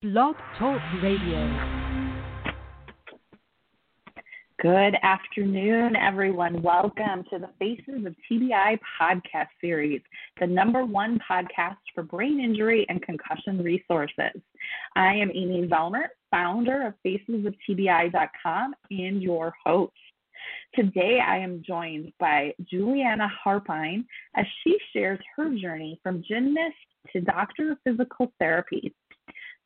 Blog Talk Radio. Good afternoon, everyone. Welcome to the Faces of TBI podcast series, the number one podcast for brain injury and concussion resources. I am Amy Zellmer, founder of FacesOfTBI.com and your host. Today, I am joined by Julianna Harpine as she shares her journey from gymnast to doctor of physical therapy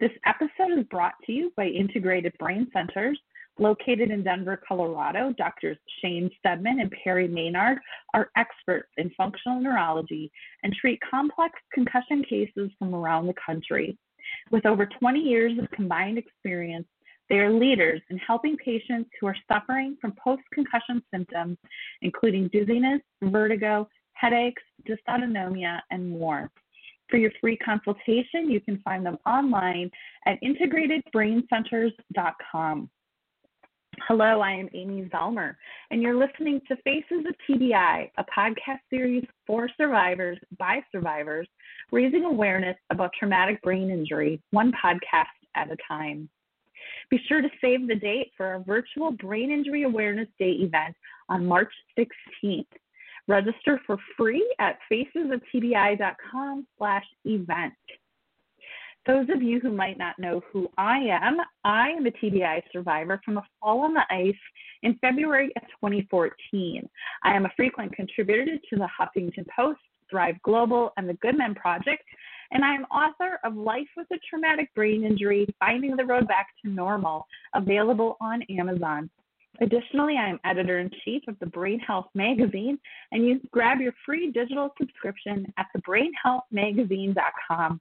this episode is brought to you by Integrated Brain Centers. Located in Denver, Colorado, Doctors Shane Steadman and Perry Maynard are experts in functional neurology and treat complex concussion cases from around the country. With over 20 years of combined experience, they are leaders in helping patients who are suffering from post concussion symptoms, including dizziness, vertigo, headaches, dysautonomia, and more. For your free consultation, you can find them online at integratedbraincenters.com. Hello, I am Amy Zellmer, and you're listening to Faces of TBI, a podcast series for survivors by survivors, raising awareness about traumatic brain injury, one podcast at a time. Be sure to save the date for our virtual Brain Injury Awareness Day event on March 16th. Register for free at facesoftbi.com slash event. Those of you who might not know who I am, I am a TBI survivor from a fall on the ice in February of 2014. I am a frequent contributor to the Huffington Post, Thrive Global, and the Good Men Project, and I am author of Life with a Traumatic Brain Injury Finding the Road Back to Normal, available on Amazon. Additionally, I am editor in chief of the Brain Health Magazine, and you grab your free digital subscription at thebrainhealthmagazine.com.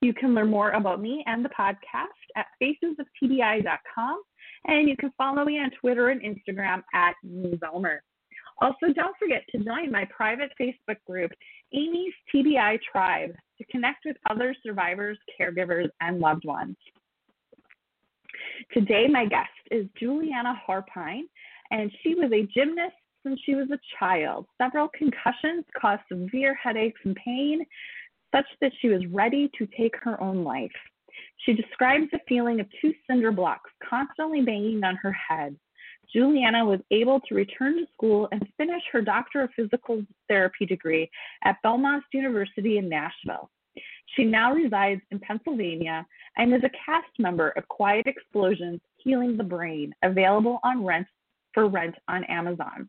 You can learn more about me and the podcast at facesoftbi.com, and you can follow me on Twitter and Instagram at Zellmer. Also, don't forget to join my private Facebook group, Amy's TBI Tribe, to connect with other survivors, caregivers, and loved ones. Today, my guest is Julianna Harpine, and she was a gymnast since she was a child. Several concussions caused severe headaches and pain, such that she was ready to take her own life. She describes the feeling of two cinder blocks constantly banging on her head. Julianna was able to return to school and finish her Doctor of Physical Therapy degree at Belmont University in Nashville. She now resides in Pennsylvania and is a cast member of Quiet Explosions Healing the Brain, available on rent for rent on Amazon.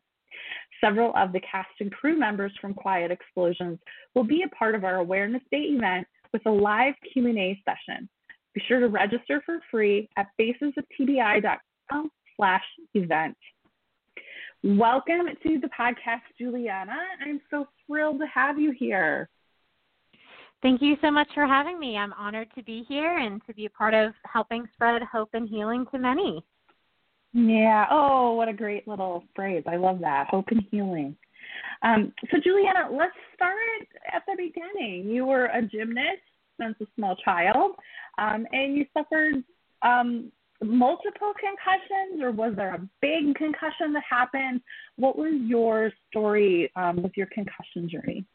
Several of the cast and crew members from Quiet Explosions will be a part of our Awareness Day event with a live Q&A session. Be sure to register for free at facesoftbi.com slash event. Welcome to the podcast, Julianna. I'm so thrilled to have you here. Thank you so much for having me. I'm honored to be here and to be a part of helping spread hope and healing to many. Yeah. Oh, what a great little phrase. I love that. Hope and healing. Um, so, Julianna, let's start at the beginning. You were a gymnast since a small child, um, and you suffered um, multiple concussions, or was there a big concussion that happened? What was your story um, with your concussion journey?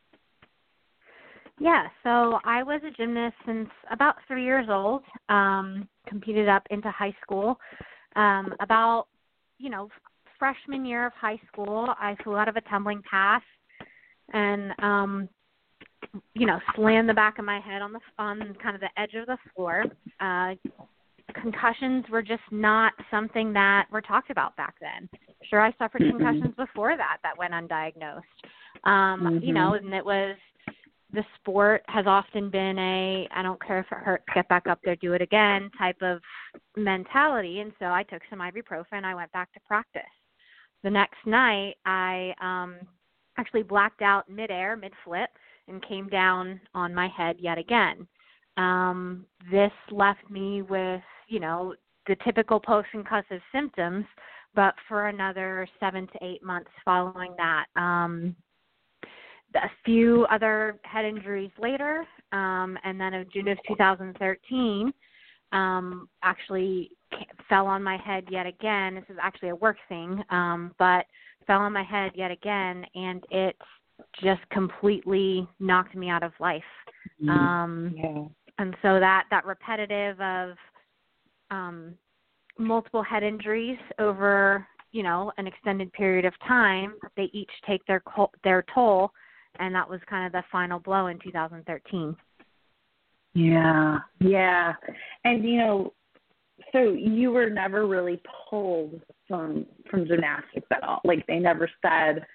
Yeah, so I was a gymnast since about three years old. Um, competed up into high school. Um, about you know freshman year of high school, I flew out of a tumbling pass and um, you know slammed the back of my head on the on kind of the edge of the floor. Uh, concussions were just not something that were talked about back then. Sure, I suffered mm-hmm. concussions before that that went undiagnosed. Um, mm-hmm. You know, and it was the sport has often been a I don't care if it hurts, get back up there, do it again type of mentality. And so I took some ibuprofen. I went back to practice. The next night, I um, actually blacked out midair, mid flip, and came down on my head yet again. Um, this left me with, you know, the typical post concussive symptoms, but for another seven to eight months following that. Um, a few other head injuries later, um, and then in June of 2013, um, actually fell on my head yet again. This is actually a work thing, um, but fell on my head yet again, and it just completely knocked me out of life. Mm-hmm. Um, yeah. and so that that repetitive of um, multiple head injuries over you know an extended period of time, they each take their their toll, and that was kind of the final blow in 2013. Yeah, yeah, and you know, so you were never really pulled from from gymnastics at all. Like they never said,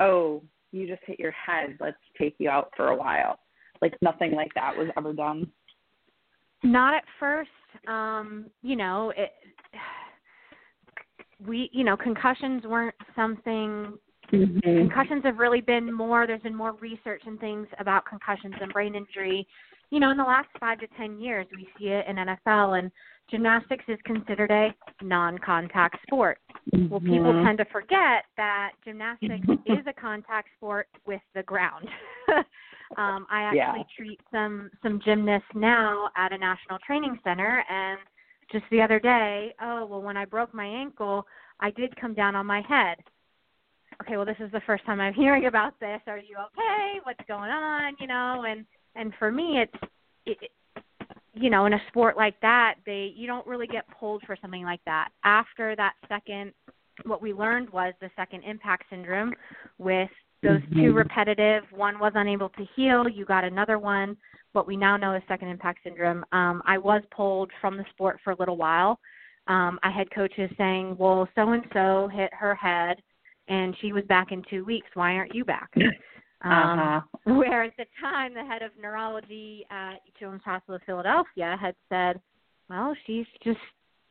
"Oh, you just hit your head. Let's take you out for a while." Like nothing like that was ever done. Not at first. Um, you know, it we you know concussions weren't something mm-hmm. concussions have really been more there's been more research and things about concussions and brain injury you know in the last five to ten years we see it in nfl and gymnastics is considered a non-contact sport mm-hmm. well people mm-hmm. tend to forget that gymnastics is a contact sport with the ground um i actually yeah. treat some some gymnasts now at a national training center and just the other day, oh, well, when I broke my ankle, I did come down on my head. Okay, well, this is the first time I'm hearing about this. Are you okay? What's going on? You know, and and for me, it's it, you know, in a sport like that, they you don't really get pulled for something like that. After that second, what we learned was the second impact syndrome with those mm-hmm. two repetitive. One was unable to heal. You got another one what we now know is second impact syndrome. Um, I was pulled from the sport for a little while. Um, I had coaches saying, "Well, so and so hit her head, and she was back in two weeks. Why aren't you back?" Um, uh-huh. Where at the time, the head of neurology at Children's Hospital of Philadelphia had said, "Well, she's just,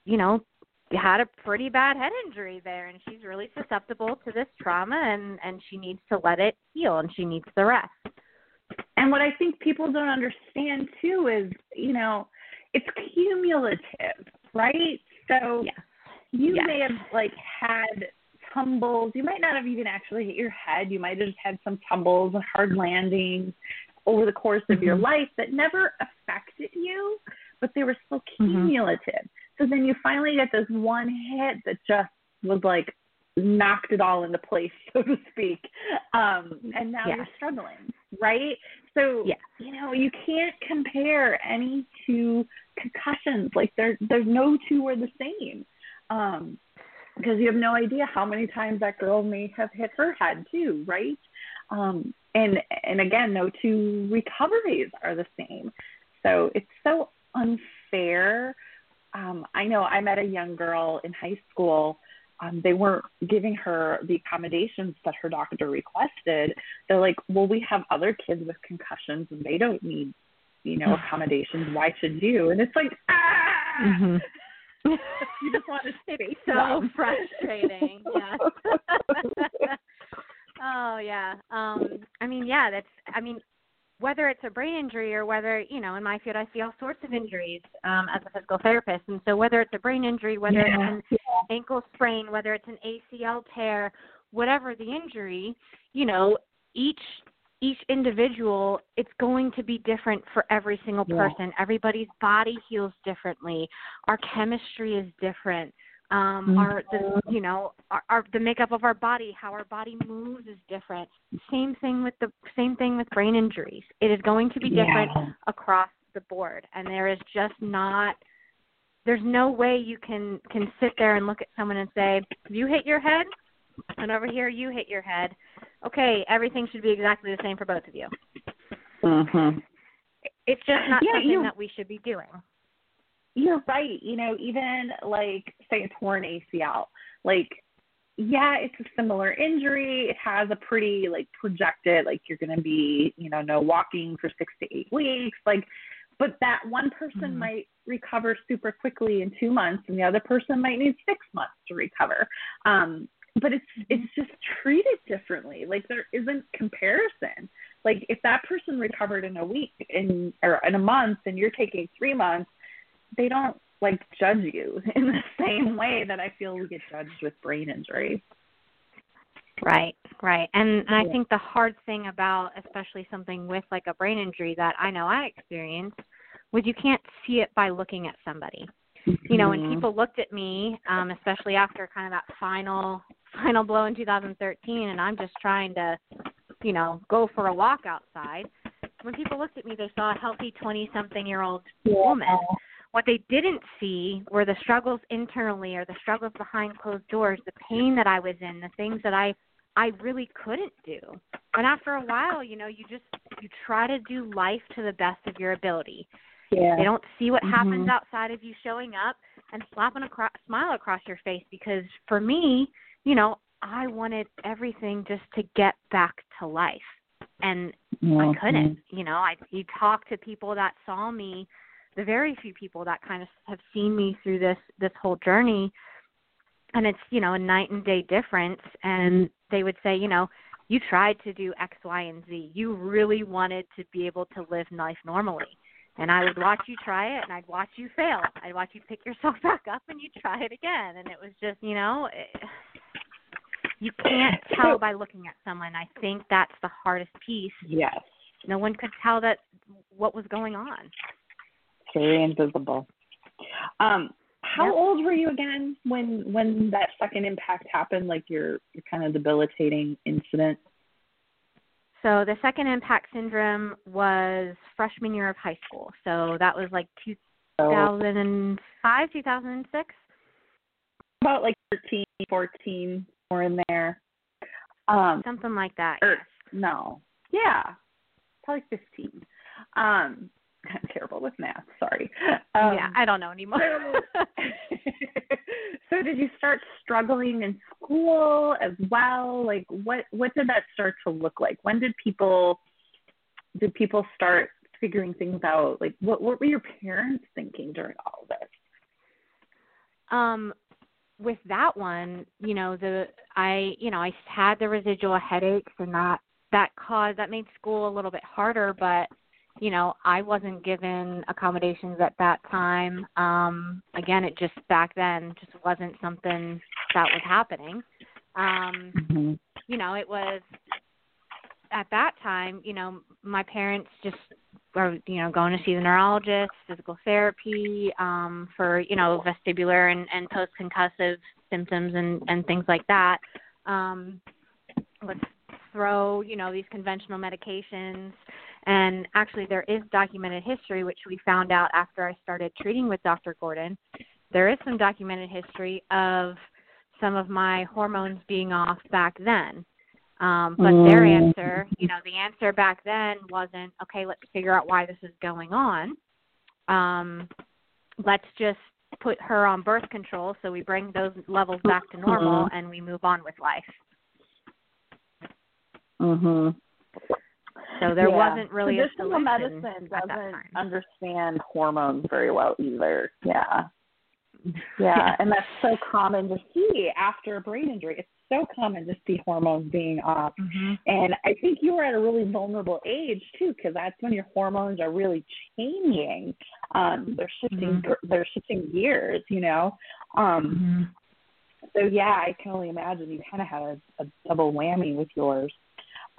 you know, had a pretty bad head injury there, and she's really susceptible to this trauma, and and she needs to let it heal, and she needs the rest." And what I think people don't understand too is, you know, it's cumulative, right? So you may have like had tumbles. You might not have even actually hit your head. You might have just had some tumbles and hard landings over the course of mm-hmm. your life that never affected you, but they were still mm-hmm. cumulative. Mm-hmm. So then you finally get this one hit that just was like knocked it all into place, so to speak. Um, and now you're struggling, right? So yeah. you know, you can't compare any two concussions. Like there there's no two are the same. Um, because you have no idea how many times that girl may have hit her head too, right? Um, and and again, no two recoveries are the same. So it's so unfair. Um, I know I met a young girl in high school um, they weren't giving her the accommodations that her doctor requested. They're like, well, we have other kids with concussions and they don't need, you know, accommodations. Why should you? And it's like, ah! Mm-hmm. you just want to it's so them. frustrating. yes. oh yeah. Um I mean yeah, that's I mean whether it's a brain injury or whether you know in my field i see all sorts of injuries um, as a physical therapist and so whether it's a brain injury whether yeah. it's an ankle sprain whether it's an acl tear whatever the injury you know each each individual it's going to be different for every single person yeah. everybody's body heals differently our chemistry is different um mm-hmm. our the you know our, our the makeup of our body how our body moves is different same thing with the same thing with brain injuries it is going to be different yeah. across the board and there is just not there's no way you can can sit there and look at someone and say you hit your head and over here you hit your head okay everything should be exactly the same for both of you mhm it's just not yeah, something that we should be doing you're right. You know, even like say a torn ACL, like yeah, it's a similar injury. It has a pretty like projected like you're going to be, you know, no walking for 6 to 8 weeks, like but that one person mm-hmm. might recover super quickly in 2 months and the other person might need 6 months to recover. Um but it's mm-hmm. it's just treated differently. Like there isn't comparison. Like if that person recovered in a week in or in a month and you're taking 3 months, they don't like judge you in the same way that I feel we get judged with brain injury. Right, right. And, and I think the hard thing about especially something with like a brain injury that I know I experienced was you can't see it by looking at somebody. You know, when mm-hmm. people looked at me, um, especially after kind of that final final blow in 2013 and I'm just trying to, you know, go for a walk outside, when people looked at me, they saw a healthy 20 something year old Yeah. woman. What they didn't see were the struggles internally or the struggles behind closed doors, the pain that I was in, the things that I I really couldn't do. And after a while, you know, you just you try to do life to the best of your ability. Yeah. They don't see what happens Mhm. outside of you showing up and slapping a cro- smile across your face because for me, you know, I wanted everything just to get back to life. And I couldn't. You know, I you talk to people that saw me, the very few people that kind of have seen me through this this whole journey, and it's you know a night and day difference. And they would say, you know, you tried to do X, Y, and Z. You really wanted to be able to live life normally. And I would watch you try it, and I'd watch you fail. I'd watch you pick yourself back up, and you try it again. And it was just, you know, it, you can't tell by looking at someone. I think that's the hardest piece Yes. no one could tell that what was going on. It's very invisible. Um, how Yep. old were you again when when that second impact happened? Like your your kind of debilitating incident. So the second impact syndrome was freshman year of high school. So that was like 2005, 2006. about like 13, 14, or in there. Um, Something like that. or yes. no, yeah, probably 15. Um, I'm terrible with math. Sorry. Um, yeah, I don't know anymore. so, did you start struggling in school as well? Like what what did that start to look like? When did people did people start figuring things out? Like what what were your parents thinking during all of this? um with that one, you know, the I, you know, I had the residual headaches and that that caused that made school a little bit harder, but you know, I wasn't given accommodations at that time. Um again, it just back then just wasn't something that was happening. Um Mm-hmm. you know, it was at that time, you know, my parents just were, you know, going to see the neurologist, physical therapy, um, for, you know, vestibular and, and post concussive symptoms and, and things like that. Um, let's throw, you know, these conventional medications. And actually there is documented history which we found out after I started treating with Dr. Gordon. There is some documented history of some of my hormones being off back then. Um, but their Mm. answer, you know, the answer back then wasn't, okay, let's figure out why this is going on. Um, let's just put her on birth control so we bring those levels back to normal and we move on with life. Mhm. So there Yeah. wasn't really a Traditional medicine doesn't understand hormones very well either. Yeah. Yeah, and that's so common to see after a brain injury. It's so common to see hormones being off. hmm And I think you were at a really vulnerable age too, because that's when your hormones are really changing. Um, they're shifting. They're shifting gears. You know. Um, so yeah, I can only imagine you kind of had a, a double whammy with yours.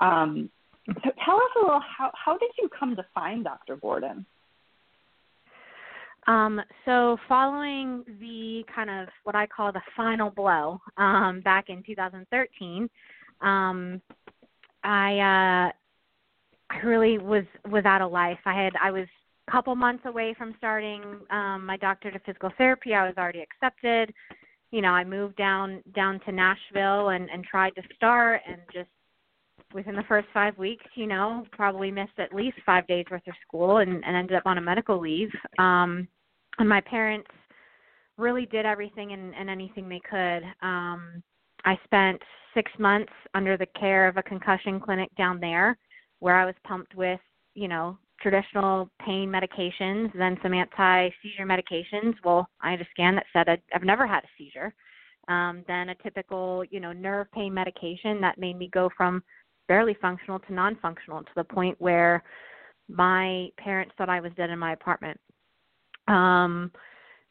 Um, so tell us a little how how did you come to find Dr. Gordon? Um, so following the kind of what I call the final blow um, back in 2013, um, I uh, I really was was out of life. I had I was a couple months away from starting um, my doctorate of physical therapy. I was already accepted. You know, I moved down down to Nashville and and tried to start and just within the first five weeks, you know, probably missed at least five days worth of school and, and ended up on a medical leave. Um, and my parents really did everything and, and anything they could. Um, I spent six months under the care of a concussion clinic down there where I was pumped with, you know, traditional pain medications, then some anti seizure medications. Well, I had a scan that said I'd, I've never had a seizure. Um, then a typical, you know, nerve pain medication that made me go from barely functional to non functional to the point where my parents thought I was dead in my apartment. Um,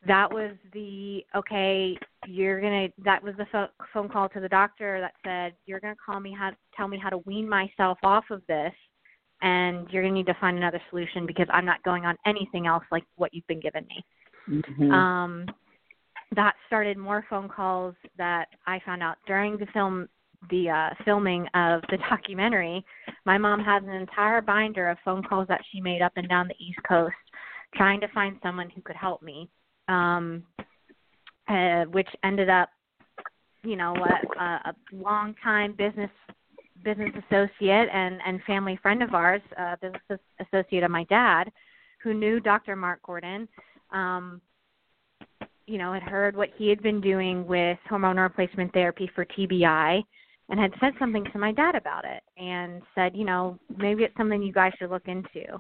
that was the okay. You're gonna. That was the pho- phone call to the doctor that said you're gonna call me how tell me how to wean myself off of this, and you're gonna need to find another solution because I'm not going on anything else like what you've been giving me. Mm-hmm. Um, that started more phone calls that I found out during the film the uh filming of the documentary, my mom has an entire binder of phone calls that she made up and down the East Coast trying to find someone who could help me. Um uh, which ended up you know a, a long time business business associate and and family friend of ours, uh, business associate of my dad, who knew Dr. Mark Gordon. Um, you know, had heard what he had been doing with hormone replacement therapy for TBI and had said something to my dad about it and said, you know, maybe it's something you guys should look into.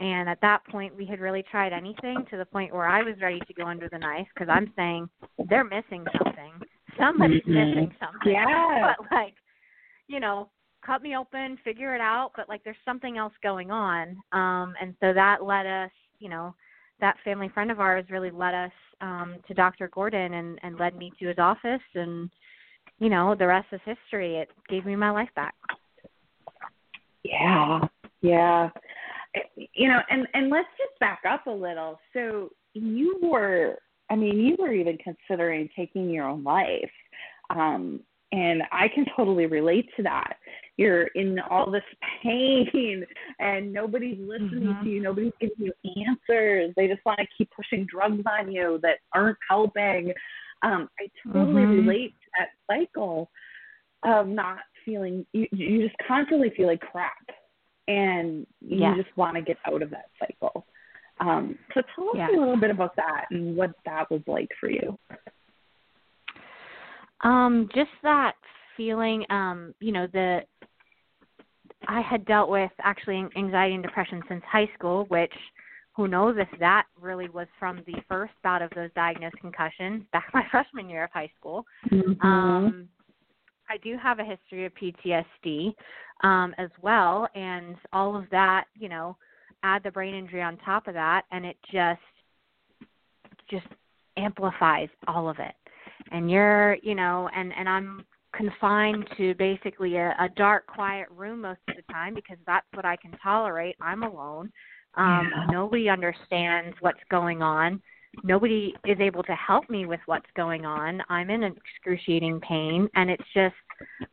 And at that point, we had really tried anything to the point where I was ready to go under the knife because I'm saying they're missing something. Somebody's mm-hmm. missing something. Yeah. But like, you know, cut me open, figure it out, but like there's something else going on. Um and so that led us, you know, that family friend of ours really led us um to Dr. Gordon and and led me to his office and you know, the rest is history. It gave me my life back. Yeah. Yeah. You know, and and let's just back up a little. So you were I mean, you were even considering taking your own life. Um and I can totally relate to that. You're in all this pain and nobody's listening mm-hmm. to you, nobody's giving you answers. They just want to keep pushing drugs on you that aren't helping. Um, I totally mm-hmm. relate to that cycle of not feeling you, you just constantly feel like crap and you yes. just want to get out of that cycle. Um, so tell us a little bit about that and what that was like for you. Um, just that feeling, um, you know, the I had dealt with actually anxiety and depression since high school, which who knows if that really was from the first bout of those diagnosed concussions back my freshman year of high school. Mm-hmm. Um, I do have a history of PTSD um, as well, and all of that, you know, add the brain injury on top of that, and it just just amplifies all of it and you're you know and and i'm confined to basically a, a dark quiet room most of the time because that's what i can tolerate i'm alone um yeah. nobody understands what's going on nobody is able to help me with what's going on i'm in excruciating pain and it's just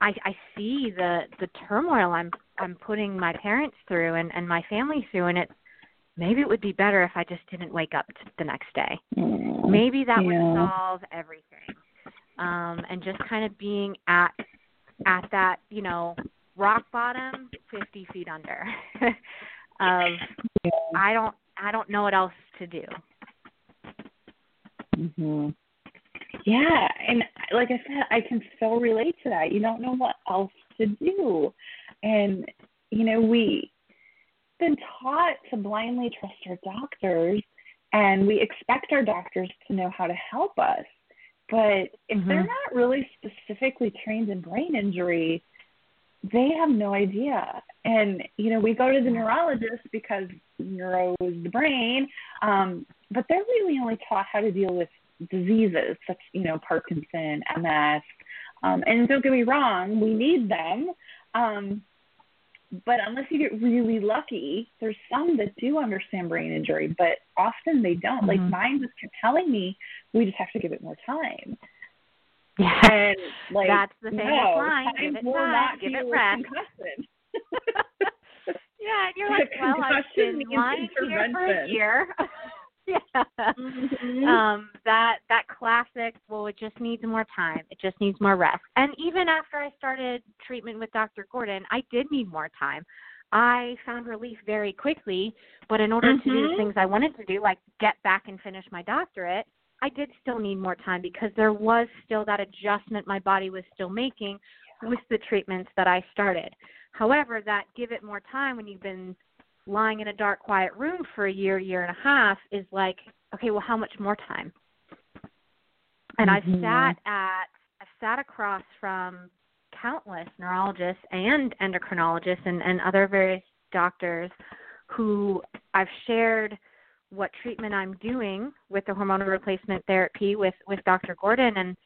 i i see the the turmoil i'm i'm putting my parents through and and my family through and it's maybe it would be better if I just didn't wake up the next day. Mm, maybe that yeah. would solve everything. Um, and just kind of being at at that, you know, rock bottom, fifty feet under. of yeah. I don't I don't know what else to do. Mhm. Yeah, and like I said, I can so relate to that. You don't know what else to do. And you know, we been taught to blindly trust our doctors and we expect our doctors to know how to help us. But if mm-hmm. they're not really specifically trained in brain injury, they have no idea. And, you know, we go to the neurologist because neuro is the brain, um, but they're really only taught how to deal with diseases such, you know, Parkinson, MS. Um, and don't get me wrong, we need them. Um, but unless you get really lucky, there's some that do understand brain injury, but often they don't. Mm-hmm. Like mine just kept telling me we just have to give it more time. Yeah. And like that's the famous no, line. Give it time, not give it rest. yeah, and you're like, well, I've been lying here for a year. yeah. Mm-hmm. Um, that that classic. Well, it just needs more time. It just needs more rest. And even after I started treatment with Dr. Gordon, I did need more time. I found relief very quickly, but in order mm-hmm. to do the things I wanted to do, like get back and finish my doctorate, I did still need more time because there was still that adjustment my body was still making with the treatments that I started. However, that give it more time when you've been lying in a dark, quiet room for a year, year and a half is like, okay, well, how much more time? And mm-hmm. I've sat at, I've sat across from countless neurologists and endocrinologists and, and other various doctors who I've shared what treatment I'm doing with the hormonal replacement therapy with with Dr. Gordon, and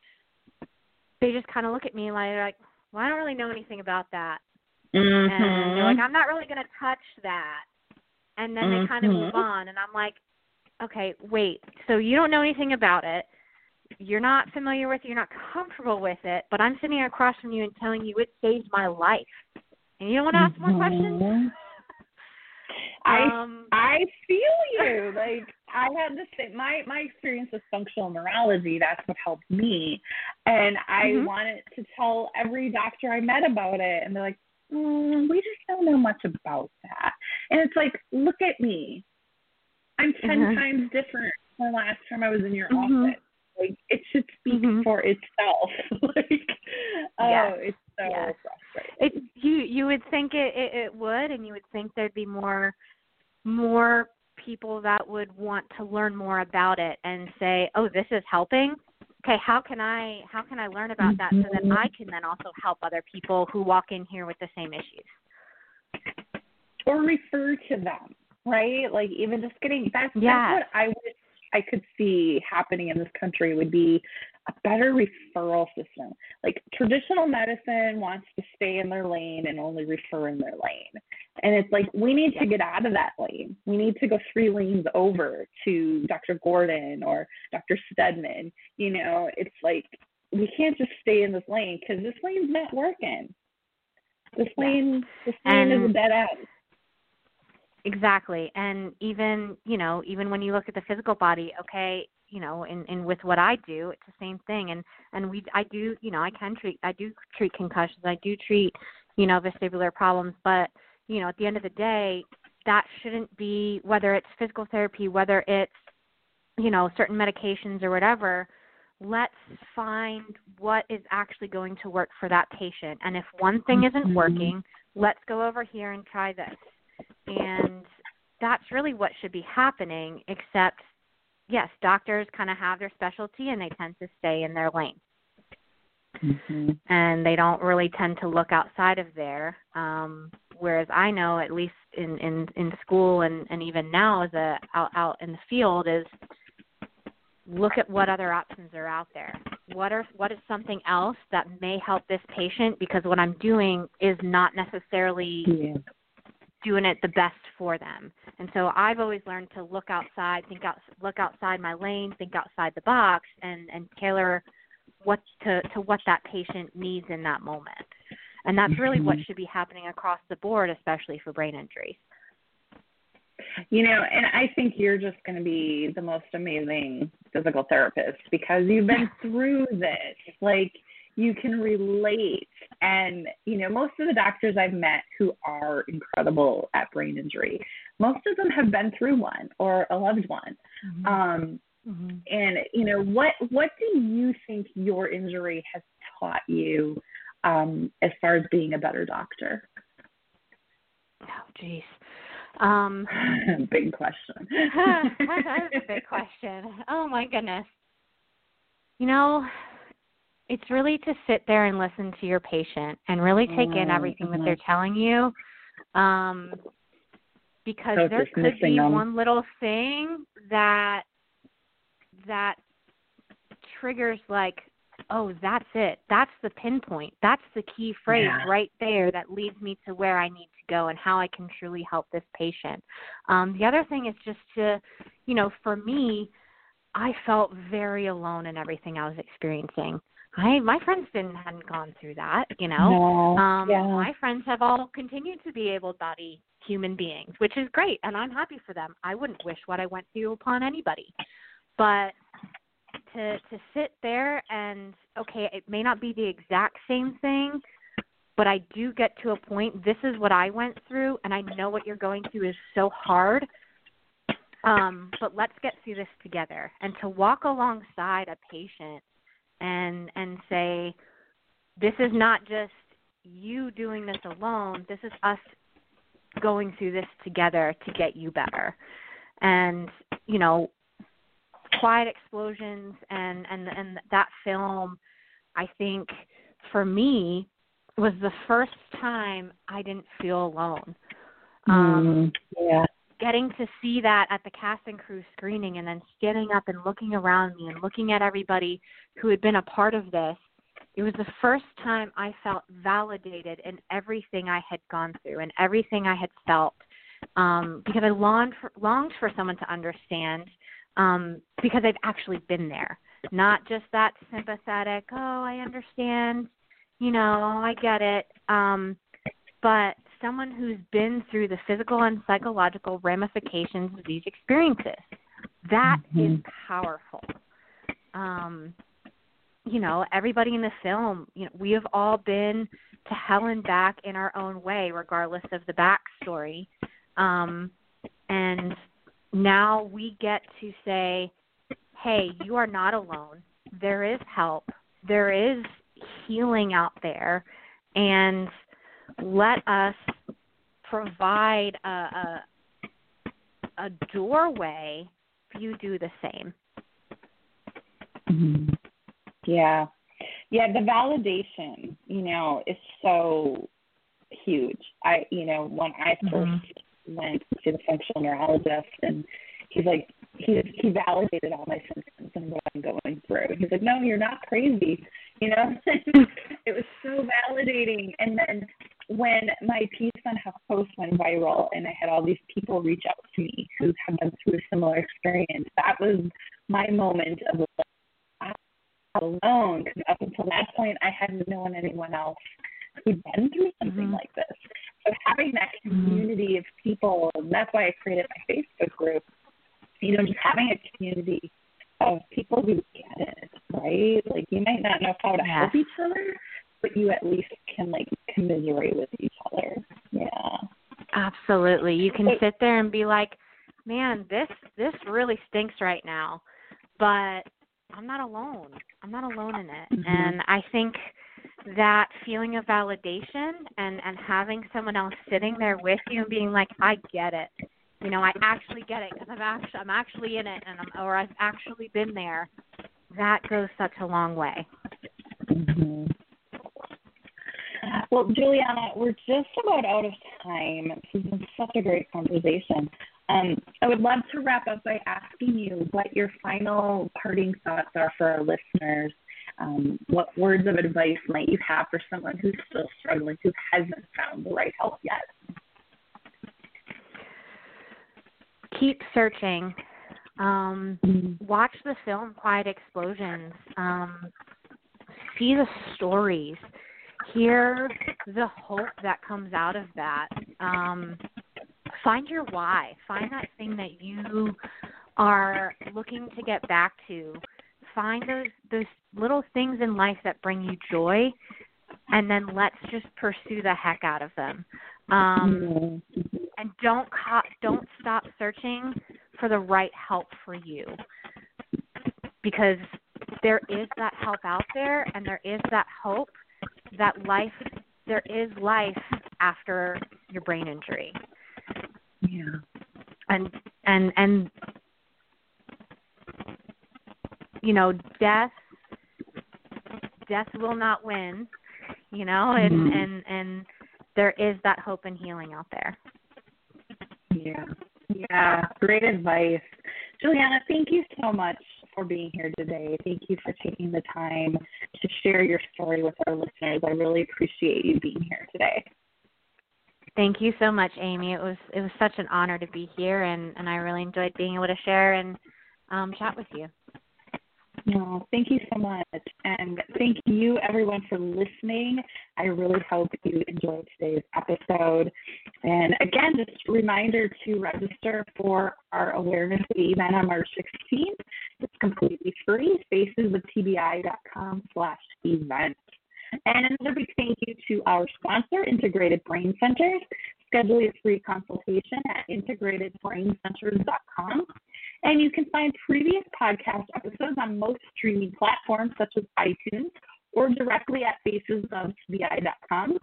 they just kind of look at me like, well, I don't really know anything about that. Mm-hmm. And they're like, I'm not really going to touch that. And then mm-hmm. they kind of move on. And I'm like, okay, wait. So you don't know anything about it. you're not familiar with, it, you're not comfortable with it, but I'm sitting across from you and telling you it saved my life. And you don't want to ask more questions? Mhm. I um, I feel you. Like I had the same my my experience with functional neurology. That's what helped me, and I Mhm. wanted to tell every doctor I met about it, and they're like, mm, "We just don't know much about that." And it's like, look at me. I'm 10 Mhm. times different from the last time I was in your Mhm. office. Like it should speak Mhm. for itself. like, oh, Yes. it's so Yes. it you you would think it, it it would and you would think there'd be more more people that would want to learn more about it and say oh this is helping okay how can i how can i learn about that so that i can then also help other people who walk in here with the same issues or refer to them, right? Like even just getting that's Yes. that's what I wish I could see happening in this country would be a better referral system. Like traditional medicine wants to stay in their lane and only refer in their lane. And it's like we need to get out of that lane. We need to go three lanes over to Dr. Gordon or Dr. Steadman. You know, it's like we can't just stay in this lane because this lane's not working. This lane, this lane is a And- dead end. Exactly. And even, you know, even when you look at the physical body, okay, you know, and, and with what I do, it's the same thing. And, and we, I do, you know, I can treat, I do treat concussions. I do treat, you know, vestibular problems. But, you know, at the end of the day, that shouldn't be, whether it's physical therapy, whether it's, you know, certain medications or whatever, let's find what is actually going to work for that patient. And if one thing isn't Mhm. working, let's go over here and try this and that's really what should be happening except yes doctors kind of have their specialty and they tend to stay in their lane Mm-hmm. and they don't really tend to look outside of there um whereas i know at least in in in school and and even now as a out out in the field is look at what other options are out there what are what is something else that may help this patient because what i'm doing is not necessarily Yeah. Doing it the best for them. And so I've always learned to look outside, think out, look outside my lane, think outside the box, and and tailor what to to what that patient needs in that moment. And that's really what Mhm. should be happening across the board, especially for brain injuries. You know, and I think you're just going to be the most amazing physical therapist because you've been through this. Like, you can relate. And, you know, most of the doctors I've met who are incredible at brain injury, most of them have been through one or a loved one. Um, Mm-hmm. and you know what what do you think your injury has taught you um, as far as being a better doctor Oh, jeez. Um, big question that's a big question. Oh my goodness. You know, it's really to sit there and listen to your patient and really take in Mm, everything that they're telling you. Um because So there could be them. one little thing that that triggers like oh that's it that's the pinpoint that's the key phrase Yeah. right there that leads me to where i need to go and how i can truly help this patient um the other thing is just to you know for me i felt very alone in everything i was experiencing i my friends didn't hadn't gone through that you know? No, um yeah. my friends have all continued to be able bodied human beings which is great and i'm happy for them. I wouldn't wish what i went through upon anybody. But to to sit there and okay it may not be the exact same thing but i do get to a point this is what i went through and i know what you're going through is so hard. Um but let's get through this together. And to walk alongside a patient and and say this is not just you doing this alone. This is us going through this together to get you better. And you know quiet explosions and and and that film i think for me was the first time i didn't feel alone. Um Mm, yeah getting to see that at the cast and crew screening and then standing up and looking around me and looking at everybody who had been a part of this it was the first time i felt validated in everything i had gone through and everything i had felt um because i longed for longed for someone to understand um because i've actually been there not just that sympathetic, oh, I understand, you know, I get it. Um, but someone who's been through the physical and psychological ramifications of these experiences. That mm-hmm. is powerful. Um, you know, everybody in the film, you know, we have all been to hell and back in our own way, regardless of the backstory. Um, and now we get to say, hey, you are not alone. There is help. There is healing out there. And let us provide a, a, a doorway for you to do the same. Mm-hmm. Yeah. Yeah, the validation, you know, is so huge. I, you know, when I 1st mm-hmm. went to the functional neurologist and he's like, he he validated all my symptoms and what I'm going through. He's like, no, you're not crazy. You know, it was so validating. And then when my piece on HuffPost went viral and I had all these people reach out to me who had been through a similar experience, that was my moment of like, alone. Because up until that point, I hadn't known anyone else who'd been through something mm-hmm. like this. So having that mm-hmm. community mm-hmm. of people, and that's why I created my Facebook group. You know, just having a community of people who get it, right? Like you might not know how to help each other, but you at least can like commiserate with each other. Yeah. Absolutely. You can sit there and be like, "Man, this this really stinks right now." But I'm not alone. I'm not alone in it. Mm-hmm. And I think that feeling of validation and and having someone else sitting there with you and being like, "I get it." You know, I actually get it because I'm actually I'm actually in it and I'm or I've actually been there. That goes such a long way. Mm-hmm. Well, Julianna, we're just about out of time. This has been such a great conversation. Um, I would love to wrap up by asking you what your final parting thoughts are for our listeners. Um, what words of advice might you have for someone who's still struggling, who hasn't found the right help yet? Keep searching. Um, mm-hmm. Watch the film Quiet Explosions. Um, see the stories hear the hope that comes out of that. Um, find your why. Find that thing that you are looking to get back to. Find those those little things in life that bring you joy, and then let's just pursue the heck out of them. Um, and don't co- don't stop searching for the right help for you, because there is that help out there, and there is that hope that life there is life after your brain injury. Yeah. And and and you know, death death will not win, you know, and mm-hmm. and and there is that hope and healing out there. Yeah. Yeah, great advice. Julianna, thank you so much for being here today. Thank you for taking the time to share your story with our listeners. I really appreciate you being here today. Thank you so much, Amy. It was it was such an honor to be here, and and I really enjoyed being able to share and um, chat with you. No, thank you so much. And thank you, everyone, for listening. I really hope you enjoyed today's episode. And again, just a reminder to register for our awareness event on March 16th. Completely free, facesoftbi.com slash event. And another big thank you to our sponsor, Integrated Brain Centers. Schedule a free consultation at integratedbraincenters.com. And you can find previous podcast episodes on most streaming platforms such as iTunes or directly at facesofbi.com.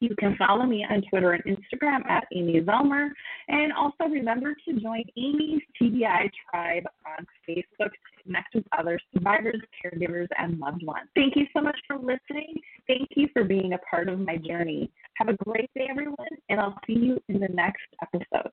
You can follow me on Twitter and Instagram at Amy Zellmer. And also remember to join Amy's TBI tribe on Facebook to connect with other survivors, caregivers, and loved ones. Thank you so much for listening. Thank you for being a part of my journey. Have a great day, everyone, and I'll see you in the next episode.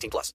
18 plus.